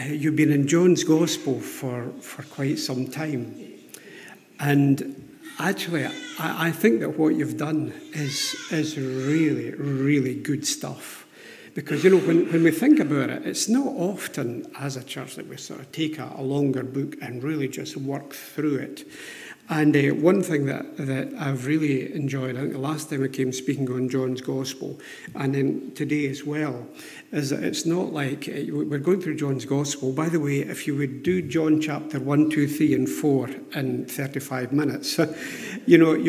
uh, you've been in John's Gospel for, for quite some time. And actually, I, I think that what you've done is, is really, really good stuff. Because, you know, when, when we think about it, it's not often as a church that we sort of take a, a longer book and really just work through it. And uh, one thing that, that I've really enjoyed, I think the last time I came speaking on John's Gospel, and then today as well, is that it's not like uh, we're going through John's Gospel. By the way, if you would do John chapter 1, 2, 3, and 4 in 35 minutes, you know, you